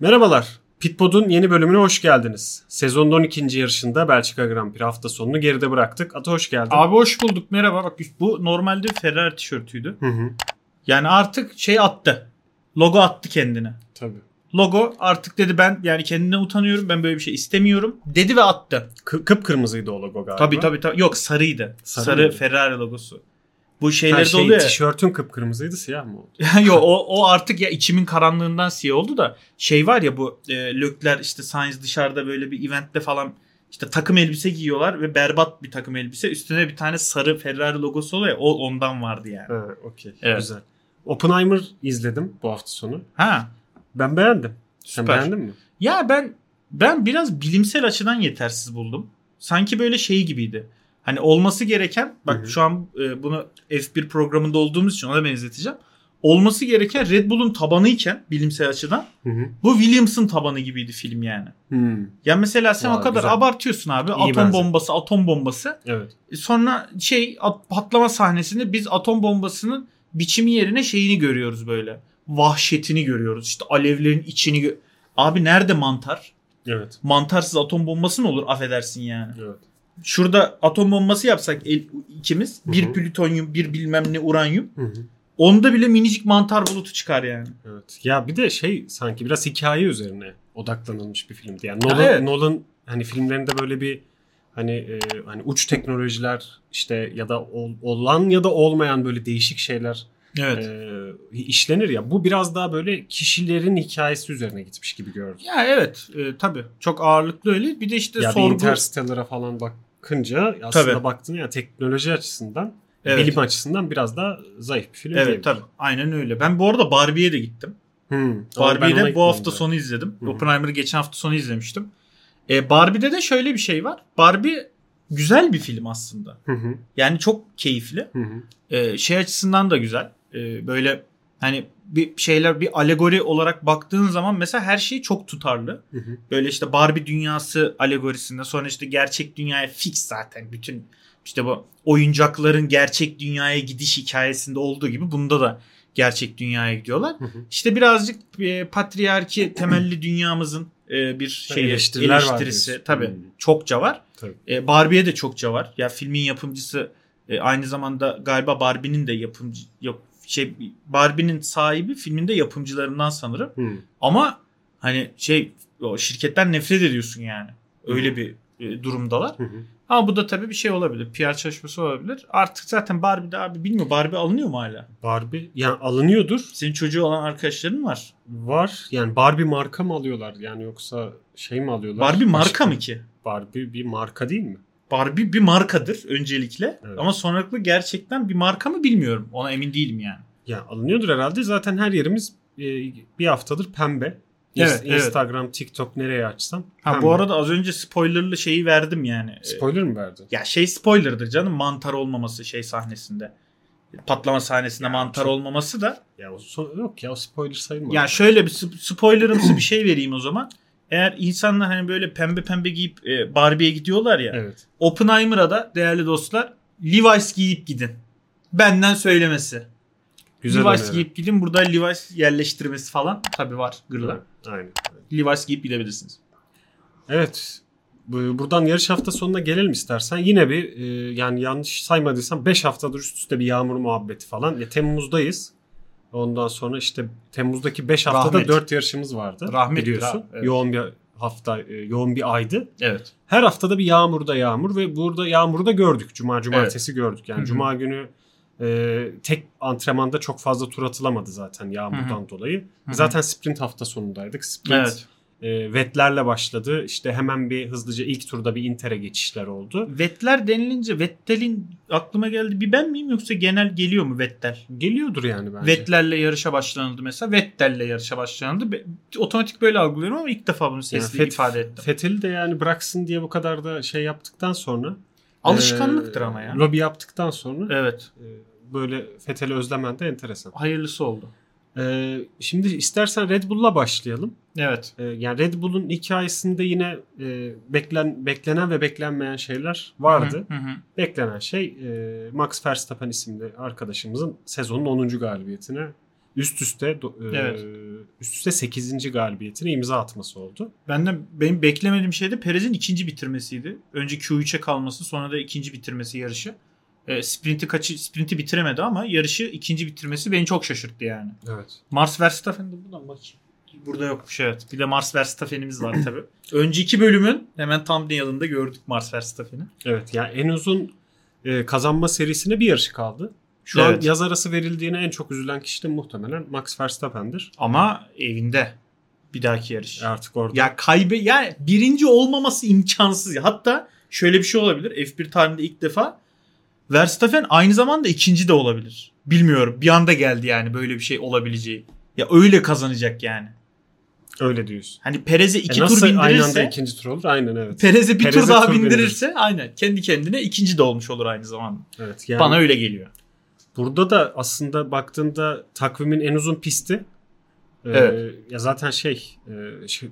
Merhabalar. Pitpod'un yeni bölümüne hoş geldiniz. Sezonun 12. yarışında Belçika Grand Prix hafta sonunu geride bıraktık. Ata hoş geldin. Abi hoş bulduk merhaba. Bak bu normalde Ferrari tişörtüydü. Hı hı. Yani artık şey attı. Logo attı kendine. Tabii. Logo artık dedi ben yani kendine utanıyorum. Ben böyle bir şey istemiyorum. Dedi ve attı. Kı- kıpkırmızıydı o logo galiba. Tabii tabii tabii. Yok sarıydı. Sarı Sarı? Ferrari logosu. Bu Ha, şeylerde şey, oluyor ya. tişörtün kıpkırmızıydı siyah mı oldu? Yok o, o artık ya içimin karanlığından siyah oldu da şey var ya bu e, Lökler işte Sainz dışarıda böyle bir eventte falan işte takım elbise giyiyorlar ve berbat bir takım elbise. Üstüne bir tane sarı Ferrari logosu oluyor ya o ondan vardı yani. Ha, okey. Evet. Güzel. Oppenheimer izledim bu hafta sonu. Ha Ben beğendim. Sen Süper. beğendin mi? Ya ben ben biraz bilimsel açıdan yetersiz buldum. Sanki böyle şey gibiydi. Hani olması gereken bak Hı hı. şu an e, bunu F1 programında olduğumuz için ona benzeteceğim. Olması gereken Red Bull'un tabanıyken bilimsel açıdan Hı hı. bu Williams'ın tabanı gibiydi film yani. Hmm, Ya mesela sen Vay, o kadar güzel. abartıyorsun abi. İyi atom benzer. bombası, atom bombası. Evet. E Sonra şey at- patlama sahnesinde biz atom bombasının biçimi yerine şeyini görüyoruz böyle. Vahşetini görüyoruz. İşte alevlerin içini gö- Abi nerede mantar? Evet. Mantarsız atom bombası mı olur affedersin yani. Evet. Şurada atom bombası yapsak el, ikimiz bir plütonyum bir bilmem ne uranyum. Hı hı. Onda bile minicik mantar bulutu çıkar yani. Evet. Ya bir de şey sanki biraz hikaye üzerine odaklanılmış bir filmdi. Yani Ya Nolan, evet. Nolan hani filmlerinde böyle bir hani e, hani uç teknolojiler işte ya da ol- olan ya da olmayan böyle değişik şeyler Evet. e, işlenir ya. Bu biraz daha böyle kişilerin hikayesi üzerine gitmiş gibi gördüm. ya evet e, tabii çok ağırlıklı öyle. Bir de işte ya sorgu. Interstellar'a falan bakınca aslında Tabii. baktığında ya teknoloji açısından Evet. bilim açısından biraz daha zayıf bir film Evet tabii. Aynen öyle. Ben bu arada Barbie'ye de gittim. Hmm. Barbie'yi de bu hafta sonu izledim. Hı. Oppenheimer'ı geçen hafta sonu izlemiştim. E, Barbie'de de şöyle bir şey var. Barbie güzel bir film aslında. Hı hı. Yani çok keyifli. Hı hı. E, şey açısından da güzel. E, böyle hani bir şeyler bir alegori olarak baktığın zaman mesela her şey çok tutarlı. Hı hı. Böyle işte Barbie dünyası alegorisinde sonra işte gerçek dünyaya fix zaten bütün işte bu oyuncakların gerçek dünyaya gidiş hikayesinde olduğu gibi bunda da gerçek dünyaya gidiyorlar. Hı hı. İşte birazcık e, patriarki temelli dünyamızın e, bir şey Eleştiriler eleştirisi tabii Hmm. çokça var. Tabii. E, Barbie'ye de çokça var. Ya filmin yapımcısı e, aynı zamanda galiba Barbie'nin de yapımcı yok şey Barbie'nin sahibi filmin de yapımcılarından sanırım. Hı. Ama hani şey o şirketten nefret ediyorsun yani. Öyle bir e, durumdalar. Hı. Ama bu da tabii bir şey olabilir. PR çalışması olabilir. Artık zaten Barbie'de abi bilmiyorum Barbie alınıyor mu hala? Barbie yani alınıyordur. Senin çocuğu olan arkadaşların var. Var. Yani Barbie marka mı alıyorlar yani yoksa şey mi alıyorlar? Barbie marka Başka- mı ki? Barbie bir marka değil mi? Barbie bir markadır öncelikle. Evet. Ama sonralıklı gerçekten bir marka mı bilmiyorum. Ona emin değilim yani. Ya alınıyordur herhalde. Zaten her yerimiz e, bir haftadır pembe. Evet, İns- Instagram, TikTok nereye açsam. Ha pembe. bu arada az önce spoilerlı şeyi verdim yani. Ee, spoiler mi verdin? Ya şey spoilerdır canım mantar olmaması şey sahnesinde. Patlama sahnesinde Ya mantar çok- olmaması da. Ya o so- yok ya o spoiler sayılmaz. Ya şöyle bir sp- spoilerımsı bir şey vereyim o zaman. Eğer insanlar hani böyle pembe pembe giyip e, Barbie'ye gidiyorlar ya. Evet. Oppenheimer'a da değerli dostlar Levi's giyip gidin. Benden söylemesi. Güzel Levi's öneri. giyip gidin burada Levi's yerleştirmesi falan tabi var gırla. Evet, Aynen. Levi's giyip gidebilirsiniz. Evet. Bu- Buradan yarış hafta sonuna gelelim istersen. Yine bir e, yani yanlış saymadıysam 5 haftadır üst üste bir yağmur muhabbeti falan. Ya, Temmuz'dayız. Ondan sonra işte Temmuz'daki 5 haftada Rahmet. 4 yarışımız vardı. Rahmettir biliyorsun. abi, evet. Yoğun bir hafta, e, yoğun bir aydı. Evet. Her haftada bir yağmurda yağmur ve burada yağmuru da gördük. Cuma cumartesi gördük. Yani Hı hı. cuma günü e, tek antrenmanda çok fazla tur atılamadı zaten yağmurdan dolayı. hı. Zaten sprint hafta sonundaydık. Sprint Evet. E, Vetlerle başladı. İşte hemen bir hızlıca ilk turda bir Inter'e geçişler oldu. Vettel denilince Vettel'in aklıma geldi bir ben miyim yoksa genel geliyor mu Vettel? Geliyordur yani bence. Vettel'le yarışa başlanıldı mesela. Vettel'le yarışa başlanıldı. Be- Otomatik böyle algılıyorum ama ilk defa bunu Yani sesli Fet- ifade ettim. Fethel'i de yani bıraksın diye bu kadar da şey yaptıktan sonra Alışkanlıktır e, ama ya. Lobi yaptıktan sonra Evet. e, böyle Fethel'i özlemen de enteresan. Hayırlısı oldu. E, şimdi istersen Red Bull'la başlayalım. Evet. E, yani Red Bull'un hikayesinde yine e, beklen beklenen ve beklenmeyen şeyler vardı. Hı hı. Beklenen şey e, Max Verstappen isimli arkadaşımızın sezonun 10. galibiyetine üst üste e, Evet. üst üste 8. galibiyetine imza atması oldu. Ben de benim beklemediğim şey de Perez'in ikinci bitirmesiydi. Önce Q3'e kalması sonra da ikinci bitirmesi yarışı. E, sprinti kaçı sprinti bitiremedi ama yarışı ikinci bitirmesi beni çok şaşırttı yani. Evet. Mars Verstappen de buradan bakayım. Burada yokmuş evet. Bir de Mars Verstappen'imiz var tabii. Önceki bölümün hemen thumbnail'ında gördük Mars Verstappen'i. Evet yani en uzun e, kazanma serisine bir yarışı kaldı. Şu Evet. an yaz arası verildiğine en çok üzülen kişi de muhtemelen Max Verstappen'dir. Ama evinde bir dahaki yarış. Artık orada. Ya kaybe yani birinci olmaması imkansız. Hatta şöyle bir şey olabilir. F1 tarihinde ilk defa Verstappen aynı zamanda ikinci de olabilir. Bilmiyorum. Bir anda geldi yani böyle bir şey olabileceği. Ya öyle kazanacak yani. Öyle diyorsun. Hani Perez'e iki E tur aynı anda bindirirse ikinci tur olur? Aynen evet. Perez'e bir Perez'e tur daha tur bindirirse aynen kendi kendine ikinci de olmuş olur aynı zamanda. Evet. Yani Bana öyle geliyor. Burada da aslında baktığında takvimin en uzun pisti. Ee, Evet. Ya zaten şey, e,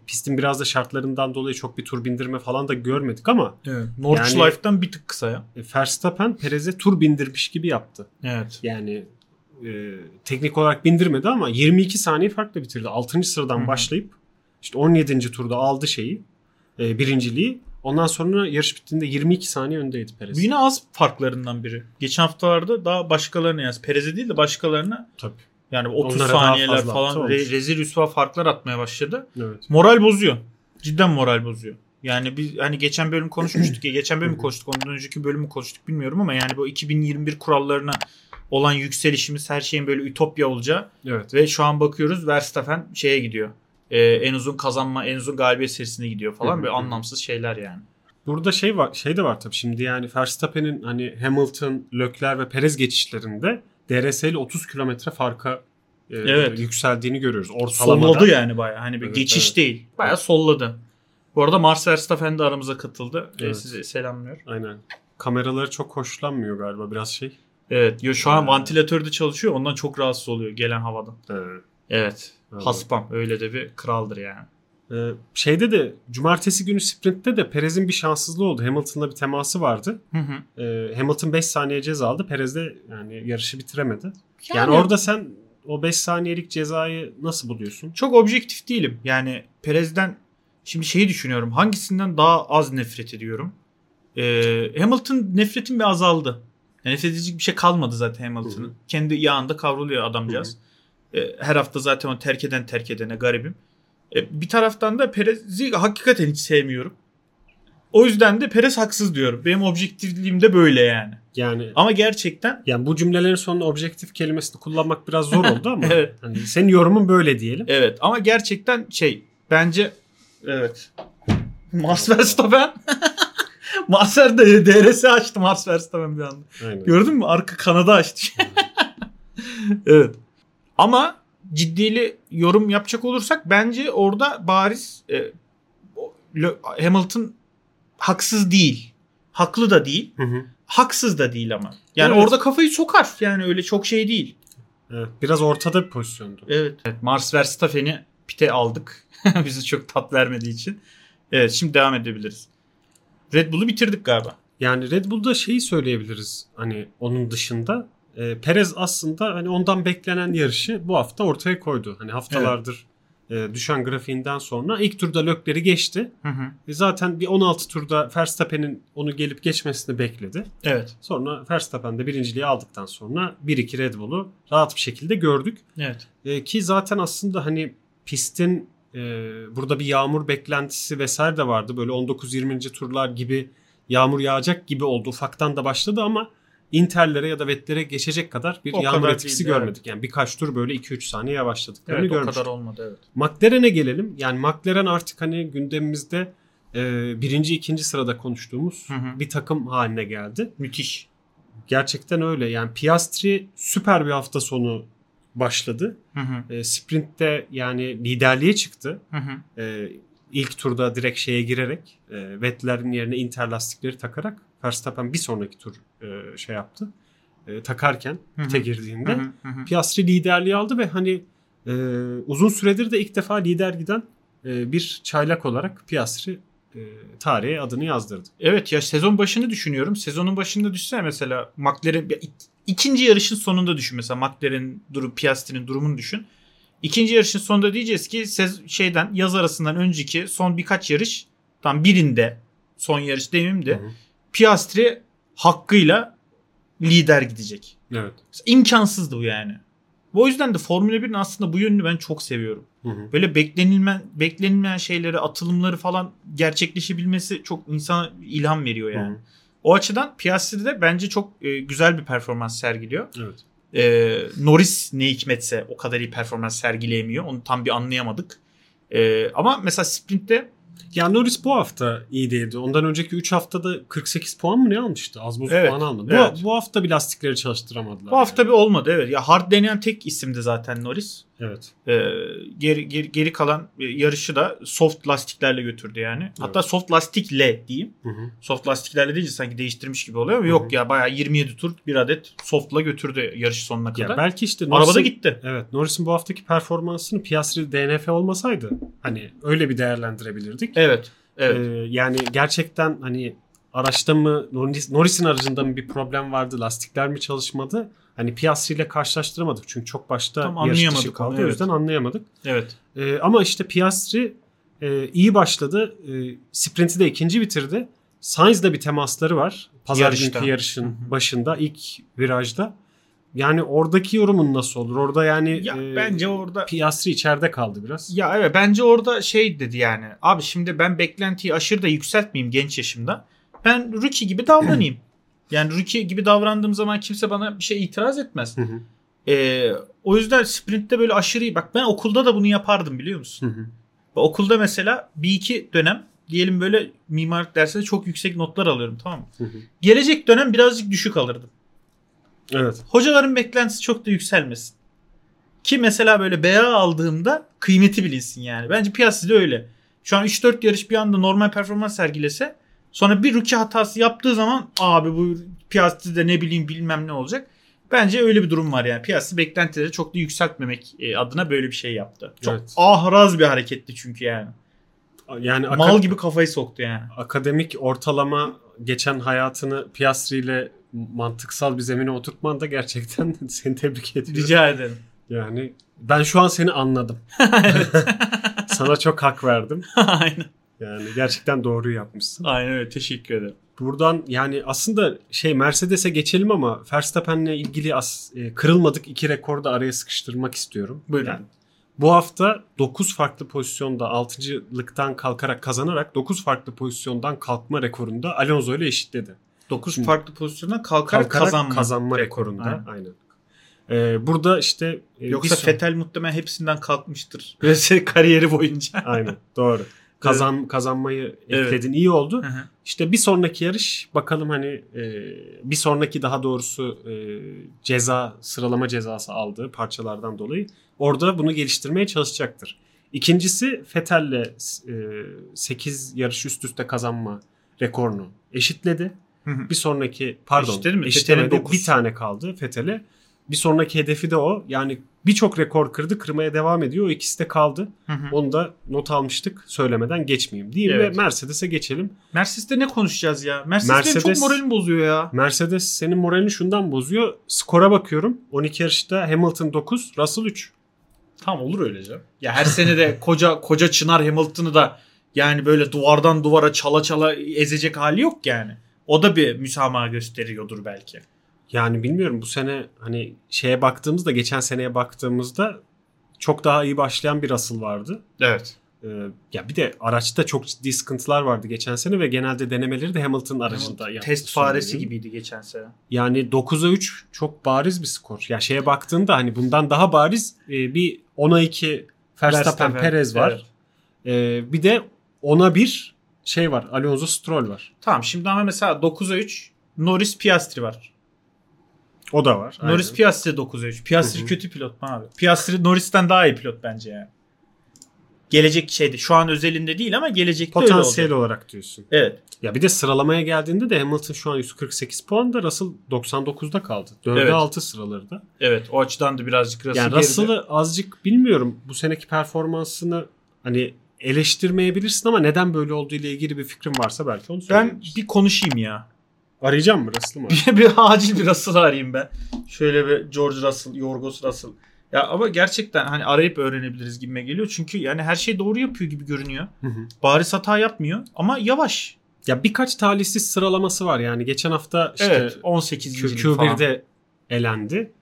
pistin biraz da şartlarından dolayı çok bir tur bindirme falan da görmedik ama Evet. Nordschleif'ten bir tık kısa ya. e, Verstappen Perez'e tur bindirmiş gibi yaptı. Evet. Yani e, teknik olarak bindirmedi ama 22 saniye farklı bitirdi. 6. sıradan Hı hı. başlayıp işte 17. turda aldı şeyi, e, birinciliği. Ondan sonra yarış bittiğinde 22 saniye öndeydi Perez. Bu yine az farklarından biri. Geçen haftalarda daha başkalarına yani Perez'e değil de başkalarına Tabii. Yani 30 Onlara saniyeler fazla falan re- rezil rüsva farklar atmaya başladı. Evet. Moral bozuyor. Cidden moral bozuyor. Yani biz hani geçen bölüm konuşmuştuk ya geçen bölüm konuştuk ondan önceki bölümü konuştuk bilmiyorum ama yani bu 2021 kurallarına olan yükselişimiz her şeyin böyle ütopya olacağı Evet. ve şu an bakıyoruz Verstappen şeye gidiyor. Ee, en uzun kazanma en uzun galibiyet serisine gidiyor falan böyle anlamsız şeyler yani. Burada şey var, şey de var tabii şimdi yani Verstappen'in hani Hamilton, Leclerc ve Perez geçişlerinde DRS ile 30 kilometre farka e, Evet. yükseldiğini görüyoruz ortalamada. Solladı yani bayağı. Hani bir Evet, geçiş evet. değil. Bayağı solladı. Bu arada Mars Verstappen de aramıza katıldı. Ee, Evet. Sizi selamlıyor. Aynen. Kameraları çok hoşlanmıyor galiba biraz şey. Evet. Yo, şu an Ee. vantilatörde çalışıyor. Ondan çok rahatsız oluyor gelen havadan. Ee, Evet. Anladım. Haspam. Öyle de bir kraldır yani. Ee, şeyde de cumartesi günü sprintte de Perez'in bir şanssızlığı oldu. Hamilton'la bir teması vardı. Hı hı. Ee, Hamilton 5 saniye ceza aldı. Perez de yani yarışı bitiremedi. Yani, Yani- orada sen o 5 saniyelik cezayı nasıl buluyorsun? Çok objektif değilim. Yani Perez'den şimdi şeyi düşünüyorum. Hangisinden daha az nefret ediyorum? Ee, Hamilton nefretim bir azaldı. Yani nefret edecek bir şey kalmadı zaten Hamilton'ın. Hı hı. Kendi yağında kavruluyor adamcağız. Ee, her hafta zaten o terk eden terk edene garibim. Ee, bir taraftan da Perez'i hakikaten hiç sevmiyorum. O yüzden de Perez haksız diyorum. Benim objektifliğim de böyle yani. Yani Ama gerçekten yani bu cümlelerin sonunda objektif kelimesini kullanmak biraz zor oldu ama Evet. hani senin yorumun böyle diyelim. Evet ama gerçekten şey bence evet. Max Verstappen Max Verstappen DRS açtı Max Verstappen bir anda. Aynen. Gördün mü? Arka kanadı açtı. evet. Ama ciddili yorum yapacak olursak bence orada bariz e, Hamilton haksız değil. Haklı da değil. Hı hı. Haksız da değil ama. Yani Evet. orada kafayı sokar. Yani öyle çok şey değil. Evet, biraz ortada bir pozisyondu. Evet. evet Mars Verstappen'i pite aldık. Bizi çok tat vermediği için. Evet şimdi devam edebiliriz. Red Bull'u bitirdik galiba. Yani Red Bull'da şeyi söyleyebiliriz hani onun dışında. E, Perez aslında hani ondan beklenen yarışı bu hafta ortaya koydu. Hani haftalardır e, düşen grafiğinden sonra ilk turda Lökler'i geçti. Hı hı. E, zaten bir 16 turda Verstappen'in onu gelip geçmesini bekledi. Evet. Sonra Verstappen de birinciliği aldıktan sonra 1-2 Red Bull'u rahat bir şekilde gördük. Evet. E, ki zaten aslında hani pistin e, burada bir yağmur beklentisi vesaire de vardı. Böyle 19-20. turlar gibi yağmur yağacak gibi oldu. Ufaktan da başladı ama Inter'lere ya da Vettel'e geçecek kadar bir O kadar etkisi değildi, görmedik. Yani birkaç tur böyle 2-3 saniye yavaşladıklarını Evet o görmüştük. kadar olmadı evet. McLaren'e gelelim. Yani McLaren artık hani gündemimizde e, birinci ikinci sırada konuştuğumuz Hı hı. bir takım haline geldi. Müthiş. Gerçekten öyle. Yani Piastri süper bir hafta sonu başladı. Hı hı. E, sprintte yani liderliğe çıktı. Hı hı. E, ilk turda direkt şeye girerek e, Vettel'in yerine Inter lastikleri takarak Verstappen bir sonraki tur e, şey yaptı. E, takarken pite girdiğinde Hı hı. Hı. Piastri liderliği aldı ve hani e, uzun süredir de ilk defa lider giden e, bir çaylak olarak Piastri e, tarihe adını yazdırdı. Evet ya sezon başını düşünüyorum. Sezonun başında düşsene mesela McLaren ya ik- ikinci yarışın sonunda düşün mesela McLaren'in durum Piastri'nin durumunu düşün. İkinci yarışın sonunda diyeceğiz ki şeyden yaz arasından önceki son birkaç yarış tam birinde son yarış demeyeyim de Hı hı. Piastri hakkıyla lider gidecek. Evet. İmkansızdı bu yani. O yüzden de Formula 1'in aslında bu yönünü ben çok seviyorum. Hı hı. Böyle beklenilmeyen, beklenilmeyen şeyleri, atılımları falan gerçekleşebilmesi çok insana ilham veriyor yani. Hı hı. O açıdan Piastri de bence çok e, güzel bir performans sergiliyor. Evet. E, Norris ne hikmetse o kadar iyi performans sergileyemiyor. Onu tam bir anlayamadık. E, ama mesela sprintte Ya Norris bu hafta iyi değildi. Ondan önceki 3 haftada 48 puan mı ne almıştı? Az buz Evet, puan almadı. evet. Bu, bu hafta bir lastikleri çalıştıramadılar. bu hafta yani. bir olmadı evet. Ya hard deneyen tek isimdi zaten Norris. Evet. E, geri, geri, geri kalan e, yarışı da soft lastiklerle götürdü yani. Hatta soft lastikle diyeyim. Hı hı. Soft lastiklerle deyince sanki değiştirmiş gibi oluyor ama Hı hı. yok ya bayağı 27 tur bir adet softla götürdü yarışı sonuna kadar. Ya belki işte Arabada Norris'in- gitti. Evet. Norris'in bu haftaki performansını Piastri DNF olmasaydı hani öyle bir değerlendirebilirdik. Evet. Evet. Ee, yani gerçekten hani araçta mı Norris, Norris'in aracında mı bir problem vardı? Lastikler mi çalışmadı? Hani Piastri ile karşılaştıramadık çünkü çok başta Tam yarış dışı kaldı. onu, O evet. yüzden anlayamadık. evet. Ee, ama işte Piastri e, iyi başladı. E, sprinti de ikinci bitirdi. Sainz'da bir temasları var. Pazar Yarışta. günkü yarışın Hı hı. başında ilk virajda. Yani oradaki yorumun nasıl olur? Orada yani Ya e, bence orada Piastri içeride kaldı biraz. ya evet bence orada şey dedi yani. Abi şimdi ben beklentiyi aşırı da yükseltmeyeyim genç yaşımda. Ben rookie gibi davranayım. yani rookie gibi davrandığım zaman kimse bana bir şey itiraz etmez. Hı hı. Ee, o yüzden sprintte böyle aşırı. Bak ben okulda da bunu yapardım biliyor musun? Hı hı. Okulda mesela bir iki dönem diyelim böyle mimarlık dersinde çok yüksek notlar alıyorum tamam mı? Hı hı. Gelecek dönem birazcık düşük alırdım. Evet. Hocaların beklentisi çok da yükselmesin. Ki mesela böyle BA aldığımda kıymeti bilinsin yani. Bence piyasada öyle. Şu an 3-4 yarış bir anda normal performans sergilese sonra bir rookie hatası yaptığı zaman abi bu piyasada ne bileyim bilmem ne olacak. Bence öyle bir durum var yani. Piyasa beklentileri çok da yükseltmemek e, adına böyle bir şey yaptı. Çok Evet. ahraz bir hareketti çünkü yani. Yani Mal gibi kafayı soktu yani. akademik ortalama geçen hayatını Piastri ile mantıksal bir zemine oturtman da gerçekten seni tebrik ediyorum. Rica ederim. Yani ben şu an seni anladım. Sana çok hak verdim. Aynen. Yani gerçekten doğruyu yapmışsın. Aynen öyle. Teşekkür ederim. Buradan yani aslında şey Mercedes'e geçelim ama Verstappen'le ilgili as, e, kırılmadık iki rekoru da araya sıkıştırmak istiyorum. Buyurun. Yani bu hafta 9 farklı pozisyonda 6.lıktan kalkarak kazanarak 9 farklı pozisyondan kalkma rekorunu da Alonso ile eşitledi. 9 Şimdi- farklı pozisyondan kalkarak, Kalkarak kazanma, kazanma, rekoru. rekorunda. Aynen. Aynen. Ee, burada işte e, Yoksa Fetel muhtemelen hepsinden kalkmıştır. Böyle kariyeri boyunca. Aynen doğru. Kazan kazanmayı Evet. ekledin iyi oldu. Hı hı. İşte bir sonraki yarış bakalım hani e, bir sonraki daha doğrusu e, ceza sıralama cezası aldığı parçalardan dolayı orada bunu geliştirmeye çalışacaktır. İkincisi Vettel'le e, 8 yarış üst üste kazanma rekorunu eşitledi. Hı hı. Bir sonraki pardon Eşitleri mi? eşitlemedi. Bir tane kaldı Vettel'e. Bir sonraki hedefi de o. Yani birçok rekor kırdı. Kırmaya devam ediyor. O ikisi de kaldı. Hı hı. Onu da not almıştık. Söylemeden geçmeyeyim diyeyim Evet. ve Mercedes'e geçelim. Mercedes'te ne konuşacağız ya? Mercedes, Mercedes- çok moralimi bozuyor ya. Mercedes senin moralini şundan bozuyor. Skora bakıyorum. 12 yarışta Hamilton 9, Russell 3. Tamam olur öyle canım. Ya her sene de koca koca Çınar Hamilton'ı da yani böyle duvardan duvara çala çala ezecek hali yok yani. O da bir müsamaha gösteriyordur belki. Yani bilmiyorum bu sene hani şeye baktığımızda geçen seneye baktığımızda çok daha iyi başlayan bir Russell vardı. Evet. Ee, ya bir de araçta çok ciddi sıkıntılar vardı geçen sene ve genelde denemeleri de Hamilton aracında yaptı. Test faresi dönem. gibiydi geçen sene. Yani 9'a 3 çok bariz bir skor. Ya şeye baktığında hani bundan daha bariz e, bir 10'a 2 Verstappen, Verstappen, Perez var. evet. E, bir de 10'a 1 şey var. Alonso Stroll var. Tamam şimdi ama mesela 9'a 3 Norris Piastri var. O da var. Norris. Piastri 9'a 3. Piastri kötü pilot mu abi? Piastri Norris'ten daha iyi pilot bence yani. Gelecek şeydi. Şu an özelinde değil ama gelecekte öyle Potansiyel olacak. olarak diyorsun. Evet. Ya bir de sıralamaya geldiğinde de Hamilton şu an 148 puanda Russell 99'da kaldı. 4'e Evet. 6 sıralarda. Evet. O açıdan da birazcık Russell Yani geride. Russell'ı azıcık bilmiyorum bu seneki performansını hani eleştirmeyebilirsin ama neden böyle olduğu ile ilgili bir fikrin varsa belki onu ben bir konuşayım ya. Arayacağım mı Russell'ı mı? Bir, bir acil bir Russell arayayım ben. Şöyle bir George Russell, Yorgos Russell. Ya ama gerçekten hani arayıp öğrenebiliriz gibime geliyor. Çünkü yani her şey doğru yapıyor gibi görünüyor. Hı hı. Bariz hata yapmıyor ama yavaş. Ya birkaç talihsiz sıralaması var yani. Geçen hafta işte evet 18. Q- lig falan. Q1'de elendi.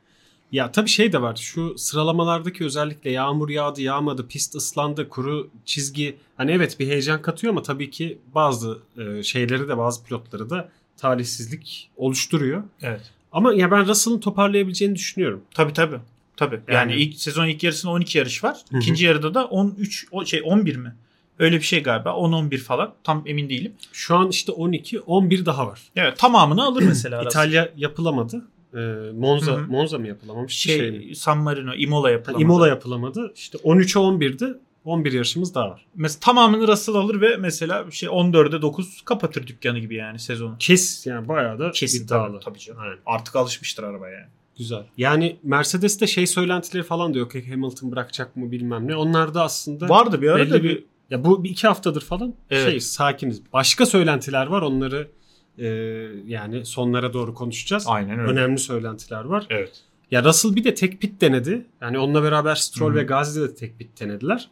Ya tabii şey de var. Şu sıralamalardaki özellikle yağmur yağdı, yağmadı, pist ıslandı, kuru çizgi. Hani evet bir heyecan katıyor ama tabii ki bazı e, şeyleri de bazı pilotları da talihsizlik oluşturuyor. Evet. Ama ya ben Russell'ın toparlayabileceğini düşünüyorum. Tabii tabii. Tabii. Yani, Yani- ilk sezon ilk yarısında 12 yarış var. Hı hı. İkinci yarıda da 13 o şey 11 mi? Öyle bir şey galiba. 10 11 falan. Tam emin değilim. Şu an işte 12, 11 daha var. Evet, tamamını alır mesela. İtalya yapılamadı. Ee, Monza Hı hı. Monza mı yapılamamış? şey, Şey, mi? San Marino, Imola Ha, yapılamadı. Imola yapılamadı. İşte 13'e 11'di. 11 yarışımız daha var. Mesela tamamını Russell alır ve mesela şey 14'e 9 kapatır dükkanı gibi yani sezonu. Kes yani bayağı da Kesin iddialı. tabii, tabii canım. Aynen. Artık alışmıştır arabaya yani. Güzel. Yani Mercedes'te şey söylentileri falan da yok. Hamilton bırakacak mı bilmem ne. Onlar da aslında Vardı bir ara belli da bir, bir ya bu bir iki haftadır falan Evet. şey sakiniz. Başka söylentiler var. Onları e, yani sonlara doğru konuşacağız. Aynen öyle. Önemli söylentiler var. Evet. Ya Russell bir de tek pit denedi. Yani onunla beraber Stroll Hı hı. ve Gazi de tek pit denediler.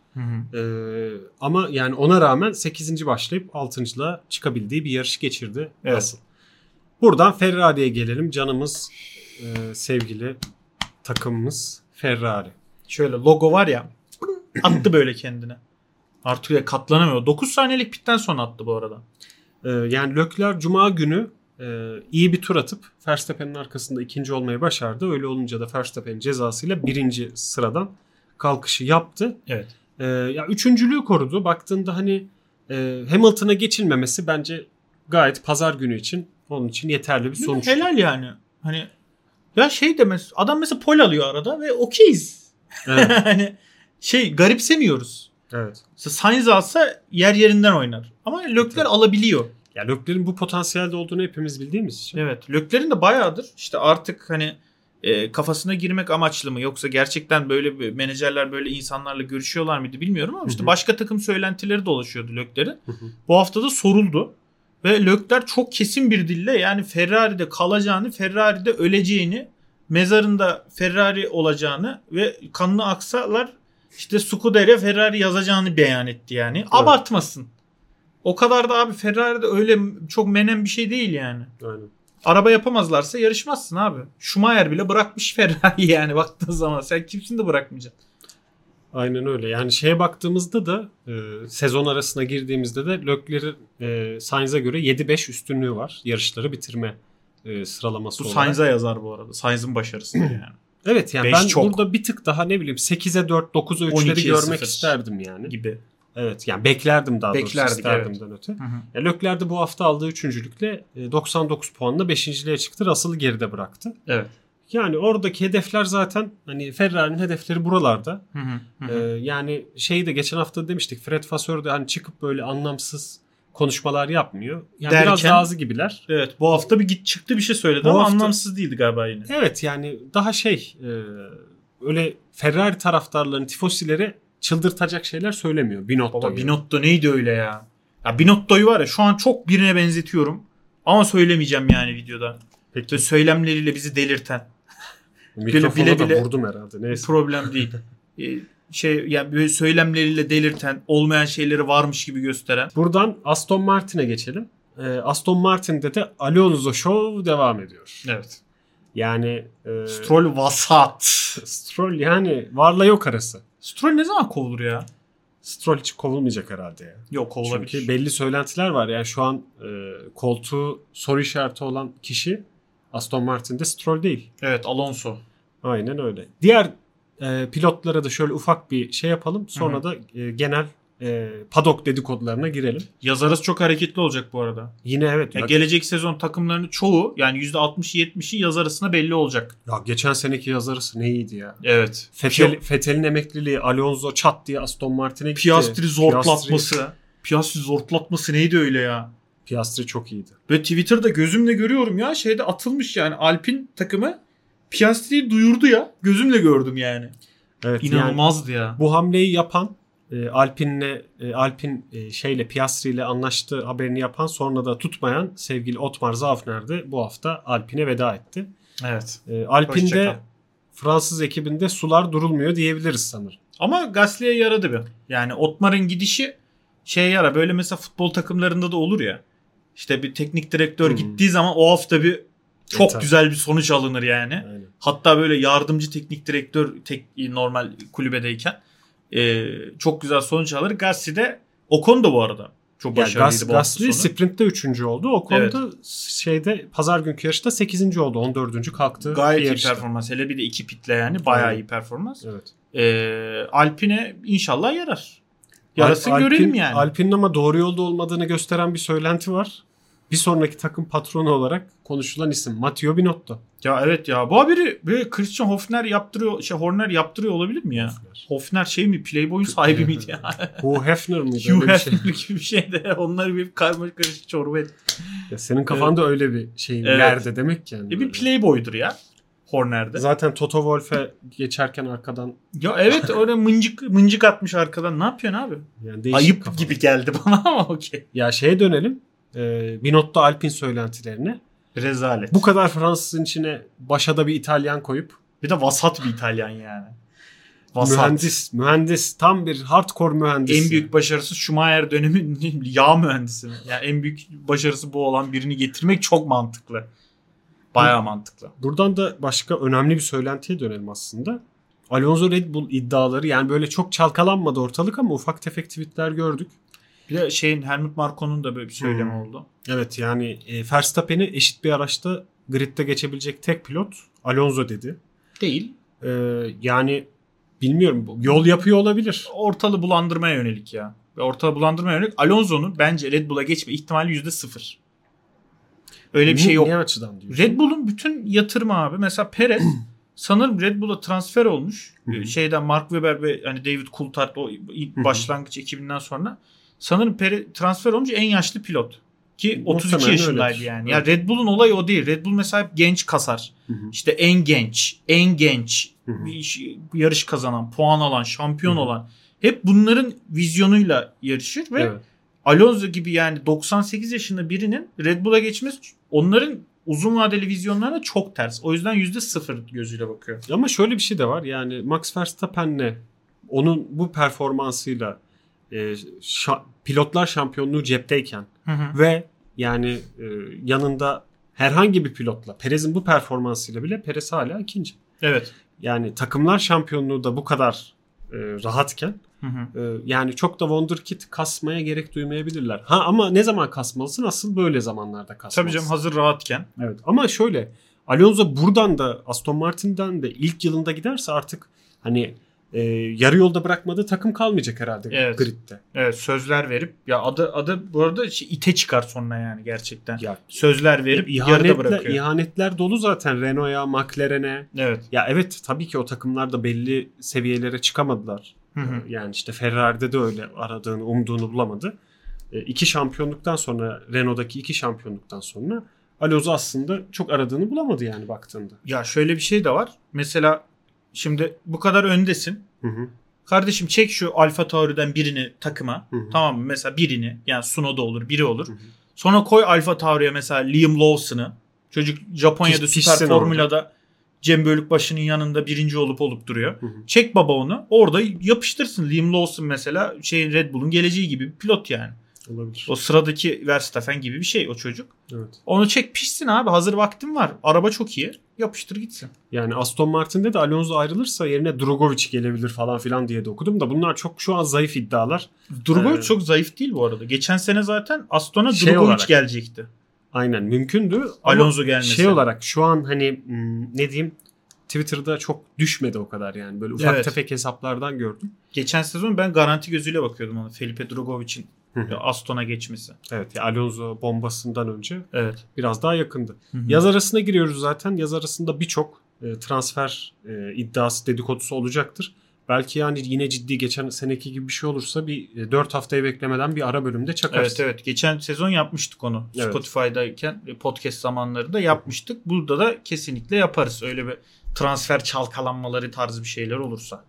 Ee, ama yani ona rağmen 8. başlayıp 6.lığa çıkabildiği bir yarış geçirdi Evet. Russell. Buradan Ferrari'ye gelelim. Canımız e, sevgili takımımız Ferrari. Şöyle logo var ya attı böyle kendine. Artık katlanamıyor. 9 saniyelik pitten sonra attı bu arada. Ee, yani Leclerc Cuma günü e, iyi bir tur atıp Verstappen'in arkasında ikinci olmayı başardı. Öyle olunca da Verstappen'in cezasıyla birinci sıradan kalkışı yaptı. Evet. Ee, ya üçüncülüğü korudu. Baktığında hani e, Hamilton'a geçilmemesi bence gayet pazar günü için onun için yeterli bir sonuç. Helal yani. Hani ya şey demez. Adam mesela pol alıyor arada ve okeyiz. Evet, hani şey garipsemiyoruz. evet. Sainz alsa yer yerinden oynar. Ama Leclerc Evet. alabiliyor. Ya Leclerc'in bu potansiyelde olduğunu hepimiz bildiğimiz için. Evet. Leclerc'in de bayağıdır işte artık hani e, kafasına girmek amaçlı mı yoksa gerçekten böyle bir- menajerler böyle insanlarla görüşüyorlar mıydı bilmiyorum ama işte hı. başka takım söylentileri dolaşıyordu hı. Bu hafta da soruldu. Ve Leclerc çok kesin bir dille yani Ferrari'de kalacağını, Ferrari'de öleceğini, mezarında Ferrari olacağını ve kanlı aksalar işte Scuderia Ferrari yazacağını beyan etti yani. Abartmasın. O kadar da abi Ferrari'de öyle çok menem bir şey değil yani. Aynen. Araba yapamazlarsa yarışmazsın abi. Schumacher bile bırakmış Ferrari yani baktığın zaman. Sen kimsin de bırakmayacaksın. Aynen öyle. Yani şeye baktığımızda da e, sezon arasına girdiğimizde de Leclerc'in e, Sainz'a göre 7-5 üstünlüğü var. Yarışları bitirme e, sıralaması Bu olarak. Sainz'a yazar bu arada. Sainz'ın başarısıdır yani. Evet yani ben çok. burada bir tık daha ne bileyim 8'e 4, 9'a 3'leri 12'ye görmek 0 isterdim yani. gibi. Evet yani beklerdim daha Beklerdik, doğrusu isterdimden öte. Hı hı. Leclerc de bu hafta aldığı üçüncülükle e, 99 puanla 5.liğe çıktı. Russell'ı geride bıraktı. Evet. Yani oradaki hedefler zaten hani Ferrari'nin hedefleri buralarda. Hı hı, hı Ee, yani şeyi de geçen hafta demiştik. Fred Vasseur de hani çıkıp böyle anlamsız konuşmalar yapmıyor. Yani biraz Derken- razı gibiler. Evet bu hafta bir git çıktı bir şey söyledi Bu ama hafta- anlamsız değildi galiba yine. Evet yani daha şey e, öyle Ferrari taraftarlarının tifosileri çıldırtacak şeyler söylemiyor. Binotto Baba. Binotto neydi öyle ya? Ya Binotto'yu var ya şu an çok birine benzetiyorum. Ama söylemeyeceğim yani videoda. Peki Ve söylemleriyle bizi delirten. mikrofona bile da bile- vurdum herhalde. Neyse. Problem değil. Ee, şey yani böyle söylemleriyle delirten, olmayan şeyleri varmış gibi gösteren. Buradan Aston Martin'e geçelim. Ee, Aston Martin'de de Alonso Show devam ediyor. Evet. Yani e, Stroll vasat. Stroll yani varla yok arası. Stroll ne zaman kovulur ya? Stroll hiç kovulmayacak herhalde ya. Yok kovulabilir. Çünkü belli söylentiler var. Yani şu an e, koltuğu soru işareti olan kişi Aston Martin'de Stroll değil. Evet Alonso. Aynen öyle. Diğer e, pilotlara da şöyle ufak bir şey yapalım. Sonra Hı da e, genel e, paddock dedikodularına girelim. Yazarız çok hareketli olacak bu arada. Yine evet. Ya Ya, gelecek sezon takımlarının çoğu yani %60'ı 70'i yaz arasında belli olacak. ya geçen seneki yazarısı ne iyiydi ya. Evet. Fetel, Fetel'in emekliliği Alonso çat diye Aston Martin'e gitti. Piastri Piastri- zortlatması. Piastri zortlatması neydi öyle ya? Piastri çok iyiydi. Ve Twitter'da gözümle görüyorum ya şeyde atılmış yani Alpin takımı Piastri'yi duyurdu ya. Gözümle gördüm yani. Evet yani İnanılmazdı ya. bu hamleyi yapan e, Alpin'le e, Alpin e, şeyle Piastri ile anlaştığı haberini yapan sonra da tutmayan sevgili Otmar Zafner de bu hafta Alpin'e veda etti. Evet. E, Alpin'de. Fransız ekibinde sular durulmuyor diyebiliriz sanırım. Ama Gasly'e yaradı bir. Yani Otmar'ın gidişi şeye yara. Böyle mesela futbol takımlarında da olur ya. İşte bir teknik direktör Hı. gittiği zaman o hafta bir çok tabii. güzel bir sonuç alınır yani. Aynen. Hatta böyle yardımcı teknik direktör tek normal kulübedeyken e, çok güzel sonuç alır. Gasly de Ocon da bu arada çok Yani başarılıydı Gas, bu Gasly sprintte 3. oldu. O konuda şeyde pazar günkü yarışta 8. oldu. 14. kalktı. Gayet bir iyi yarışta. performans. Hele bir de iki pitle yani bayağı iyi performans. Evet. E, Alpine inşallah yarar. Yarasın Alpin- görelim yani. Alpin'in ama doğru yolda olmadığını gösteren bir söylenti var. Bir sonraki takım patronu olarak konuşulan isim Matteo Binotto. Ya evet ya. Bu haberi böyle Christian Hofner yaptırıyor, şey Horner yaptırıyor olabilir mi ya? Hofner. Hofner şey mi? Playboy'un sahibi miydi ya? Hugh Hefner mıydı? Hugh şey. Hefner gibi bir şey de onları bir karma karışık çorba et. Ya senin kafanda öyle bir şey Evet. yerde demek ki yani. E bir Playboy'dur ya. Horner'de. Zaten Toto Wolff'e geçerken arkadan Ya evet öyle mıncık mıncık atmış arkadan. Ne yapıyorsun abi? yani Ayıp kafa. gibi geldi bana ama okey. Ya şeye dönelim. Ee, Binotto Alpin söylentilerine. Rezalet. Bu kadar Fransızın içine başa da bir İtalyan koyup Bir de vasat bir İtalyan yani. Vasat. mühendis, mühendis tam bir hardcore mühendis. En büyük başarısı Schumacher dönemi yağ mühendisi? Yani en büyük başarısı bu olan birini getirmek çok mantıklı. Bayağı mantıklı. Buradan da başka önemli bir söylentiye dönelim aslında. Alonso Red Bull iddiaları yani böyle çok çalkalanmadı ortalık ama ufak tefek tweetler gördük. Bir de şeyin Helmut Marko'nun da böyle bir söylemi Hmm. oldu. Evet yani e, Verstappen'i eşit bir araçta gridde geçebilecek tek pilot Alonso dedi. Değil. Ee, yani bilmiyorum yol yapıyor olabilir. Ortalığı bulandırmaya yönelik ya. Ve ortalığı bulandırmaya yönelik Alonso'nun bence Red Bull'a geçme ihtimali yüzde sıfır. Öyle bir şey Ne- yok. Ne açıdan diyorsun? Red Bull'un bütün yatırımı abi. Mesela Perez sanırım Red Bull'a transfer olmuş. Şeyden Mark Webber ve hani David Coulthard o ilk başlangıç ekibinden sonra sanırım Perez transfer olmuş en yaşlı pilot. Ki 32 Muhtemelen yaşındaydı öyledir. yani. Evet. Ya Red Bull'un olayı o değil. Red Bull mesela hep genç kasar. Hı hı. İşte en genç, en genç, Hı hı. bir iş- yarış kazanan, puan alan, şampiyon Hı hı. olan. Hep bunların vizyonuyla yarışır ve Evet. Alonso gibi yani 98 yaşında birinin Red Bull'a geçmesi onların uzun vadeli vizyonlarına çok ters. O yüzden yüzde sıfır gözüyle bakıyor. Ama şöyle bir şey de var. Yani Max Verstappen'le onun bu performansıyla e, şa- pilotlar şampiyonluğu cepteyken ve yani e, yanında herhangi bir pilotla Perez'in bu performansıyla bile Perez hala ikinci. Evet. Yani takımlar şampiyonluğu da bu kadar e, rahatken Hı hı. e, yani çok da wonderkid kasmaya gerek duymayabilirler. Ha ama ne zaman kasmalısın? Asıl böyle zamanlarda kasmalısın. Tabii canım hazır rahatken. Evet ama şöyle Alonso buradan da Aston Martin'den de ilk yılında giderse artık hani e, yarı yolda bırakmadığı takım kalmayacak herhalde Evet. gridde. Evet sözler verip ya adı adı bu arada şey, ite çıkar sonra yani gerçekten. Ya Sözler verip yarıda ihanetler, bırakıyor. ihanetler dolu zaten Renault'a, McLaren'e. evet. Ya evet tabii ki o takımlar da belli seviyelere çıkamadılar. Hı hı. Ee, Yani işte Ferrari'de de öyle aradığını, umduğunu bulamadı. E, iki şampiyonluktan sonra Renault'daki iki şampiyonluktan sonra Alonso aslında çok aradığını bulamadı yani baktığında. Ya şöyle bir şey de var. Mesela şimdi bu kadar öndesin. Hı hı. Kardeşim çek şu Alfa Tauri'den birini takıma. Hı hı. Tamam mı? Mesela birini. Yani Sunoda olur, biri olur. Hı hı. Sonra koy Alfa Tauri'ye mesela Liam Lawson'ı. Çocuk Japonya'da Piş- Süper pişsin Formula'da Cem Bölükbaşı'nın yanında birinci olup olup duruyor. Hı hı. Çek baba onu. Orada yapıştırsın. Liam Lawson mesela şey Red Bull'un geleceği gibi pilot yani. Olabilir. O sıradaki Verstappen gibi bir şey o çocuk. Evet. Onu çek pişsin abi. Hazır vaktim var. Araba çok iyi. Yapıştır gitsin. Yani Aston Martin'de de Alonso ayrılırsa yerine Drogovic gelebilir falan filan diye de okudum da bunlar çok şu an zayıf iddialar. Drogovic Ee, çok zayıf değil bu arada. Geçen sene zaten Aston'a Şey Drogovic olarak. gelecekti. Aynen mümkündü. Alonso gelmesi. şey olarak şu an hani hmm, ne diyeyim Twitter'da çok düşmedi o kadar yani. Böyle ufak Evet. tefek hesaplardan gördüm. Geçen sezon ben garanti gözüyle bakıyordum ona. Felipe Drogovic'in. Aston'a geçmesi. Evet ya Alonso bombasından önce Evet. biraz daha yakındı. Hı hı. Yaz arasına giriyoruz zaten. Yaz arasında birçok e, transfer e, iddiası dedikodusu olacaktır. Belki yani yine ciddi geçen seneki gibi bir şey olursa bir e, 4 haftayı beklemeden bir ara bölümde çakarız. Evet evet. Geçen sezon yapmıştık onu. Evet. Spotify'dayken e, podcast zamanlarında yapmıştık. Burada da kesinlikle yaparız. Öyle bir transfer çalkalanmaları tarzı bir şeyler olursa.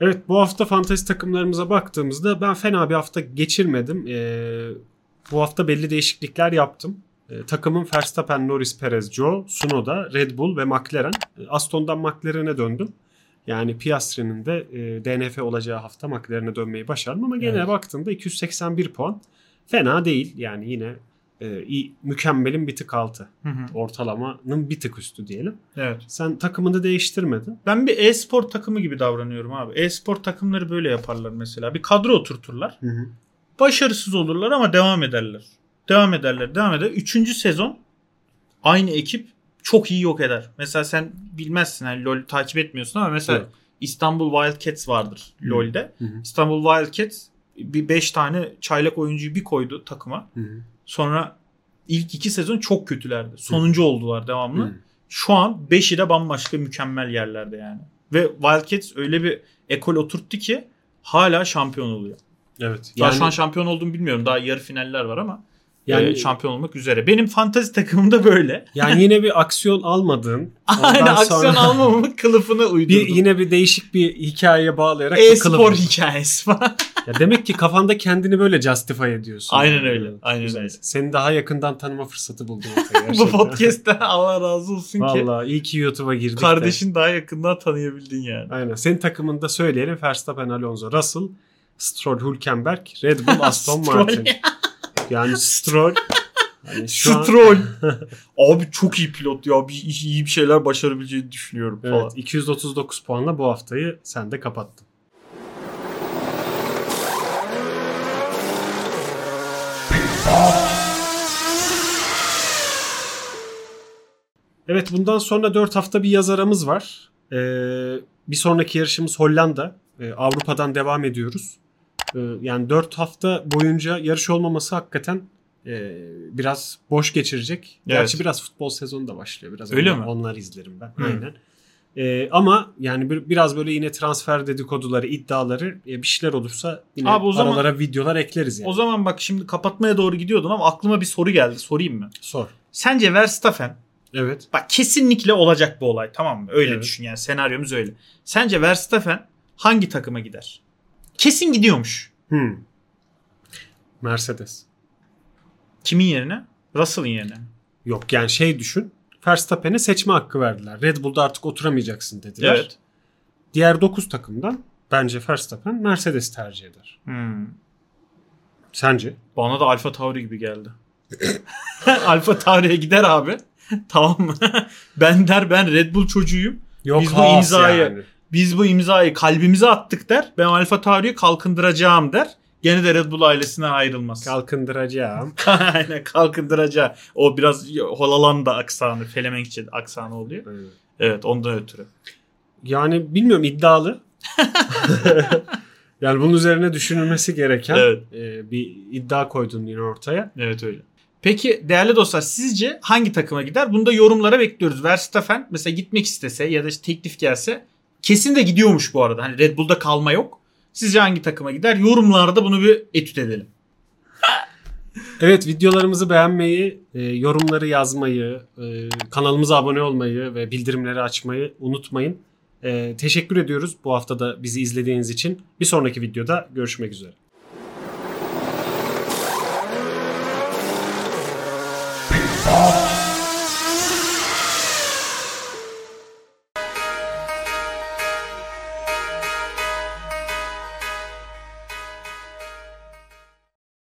Evet bu hafta fantasy takımlarımıza baktığımızda ben fena bir hafta geçirmedim. Ee, bu hafta belli değişiklikler yaptım. Ee, takımım Verstappen, Norris, Perez, Joe, Sunoda, Red Bull ve McLaren. Ee, Aston'dan McLaren'e döndüm. Yani Piastri'nin de e, DNF olacağı hafta McLaren'e dönmeyi başardım ama gene Evet. baktığımda 281 puan. Fena değil yani yine e, iyi, mükemmelin bir tık altı. Hı hı. Ortalamanın bir tık üstü diyelim. Evet. Sen takımını değiştirmedin. Ben bir e-spor takımı gibi davranıyorum abi. E-spor takımları böyle yaparlar mesela. Bir kadro oturturlar. Hı hı. Başarısız olurlar ama devam ederler. Devam ederler, devam eder. Üçüncü sezon aynı ekip çok iyi yok eder. Mesela sen bilmezsin hani LoL takip etmiyorsun ama mesela Evet. İstanbul Wildcats vardır Hı. LoL'de. Hı hı. İstanbul Wildcats bir 5 tane çaylak oyuncuyu bir koydu takıma. Hı hı. Sonra ilk iki sezon çok kötülerdi. Sonuncu oldular devamlı. Hı. Şu an 5'i de bambaşka mükemmel yerlerde yani. Ve Wildcats öyle bir ekol oturttu ki hala şampiyon oluyor. Evet. Daha Yani, şu an şampiyon olduğumu bilmiyorum. Daha yarı finaller var ama yani, yani şampiyon olmak üzere. Benim fantazi takımım da böyle. yani yine bir aksiyon almadığın. Aynı ondan aksiyon almamamın kılıfını uydurdum. bir yine bir değişik bir hikayeye bağlayarak E-spor hikayesi falan. Ya demek ki kafanda kendini böyle justify ediyorsun. Aynen Yani. öyle, aynen Güzel. öyle. Seni daha yakından tanıma fırsatı buldum. Bu podcast'te Allah razı olsun ki Vallahi iyi ki YouTube'a girdik de. kardeşin daha yakından tanıyabildin yani. Aynen. Senin takımında söyleyelim. Verstappen, Alonso, Russell, Stroll, Hülkenberg, Red Bull, Aston. Martin. Yani Stroll. Yani şu an- Stroll. Abi çok iyi pilot ya. Bir, iyi bir şeyler başarabileceğini düşünüyorum falan. Evet, 239 puanla bu haftayı sen de kapattın. Evet bundan sonra 4 hafta bir yaz aramız var. Ee, bir sonraki yarışımız Hollanda. Ee, Avrupa'dan devam ediyoruz. Ee, yani 4 hafta boyunca yarış olmaması hakikaten e, biraz boş geçirecek. Gerçi Evet. biraz futbol sezonu da başlıyor. Biraz Öyle onlar, mi? Onlar izlerim ben. Hı. Aynen. Ee, ama yani bir, biraz böyle yine transfer dedikoduları, iddiaları e, bir şeyler olursa yine Abi o zaman- aralara videolar ekleriz yani. O zaman bak şimdi kapatmaya doğru gidiyordun ama aklıma bir soru geldi. Sorayım mı? Sor. Sence Verstappen Evet. bak kesinlikle olacak bu olay tamam mı? Öyle Evet. düşün yani senaryomuz öyle. Sence Verstappen hangi takıma gider? Kesin gidiyormuş. Hmm. Mercedes. Kimin yerine? Russell'ın yerine. Yok yani şey düşün. Verstappen'e seçme hakkı verdiler. Red Bull'da artık oturamayacaksın dediler. Evet. Diğer 9 takımdan bence Verstappen Mercedes tercih eder. Hmm. Sence? Bana da Alfa Tauri gibi geldi. Alfa Tauri'ye gider abi. tamam mı? ben der ben Red Bull çocuğuyum. Yok Biz bu imzayı- yani. Biz bu imzayı kalbimize attık der. Ben Alfa Tauri'yi kalkındıracağım der. Gene de Red Bull ailesinden ayrılmaz. Kalkındıracağım. Aynen kalkındıracağı. O biraz Hollanda aksanı, Felemenkçe aksanı oluyor. Evet. Evet ondan ötürü. Yani bilmiyorum iddialı. yani bunun üzerine düşünülmesi gereken Evet. e, bir iddia koydun yine ortaya. Evet öyle. Peki değerli dostlar sizce hangi takıma gider? Bunu da yorumlara bekliyoruz. Verstappen mesela gitmek istese ya da işte teklif gelse kesin de gidiyormuş bu arada. Hani Red Bull'da kalma yok. Sizce hangi takıma gider? Yorumlarda bunu bir etüt edelim. Evet videolarımızı beğenmeyi, e, yorumları yazmayı, e, kanalımıza abone olmayı ve bildirimleri açmayı unutmayın. E, teşekkür ediyoruz bu hafta da bizi izlediğiniz için. Bir sonraki videoda görüşmek üzere.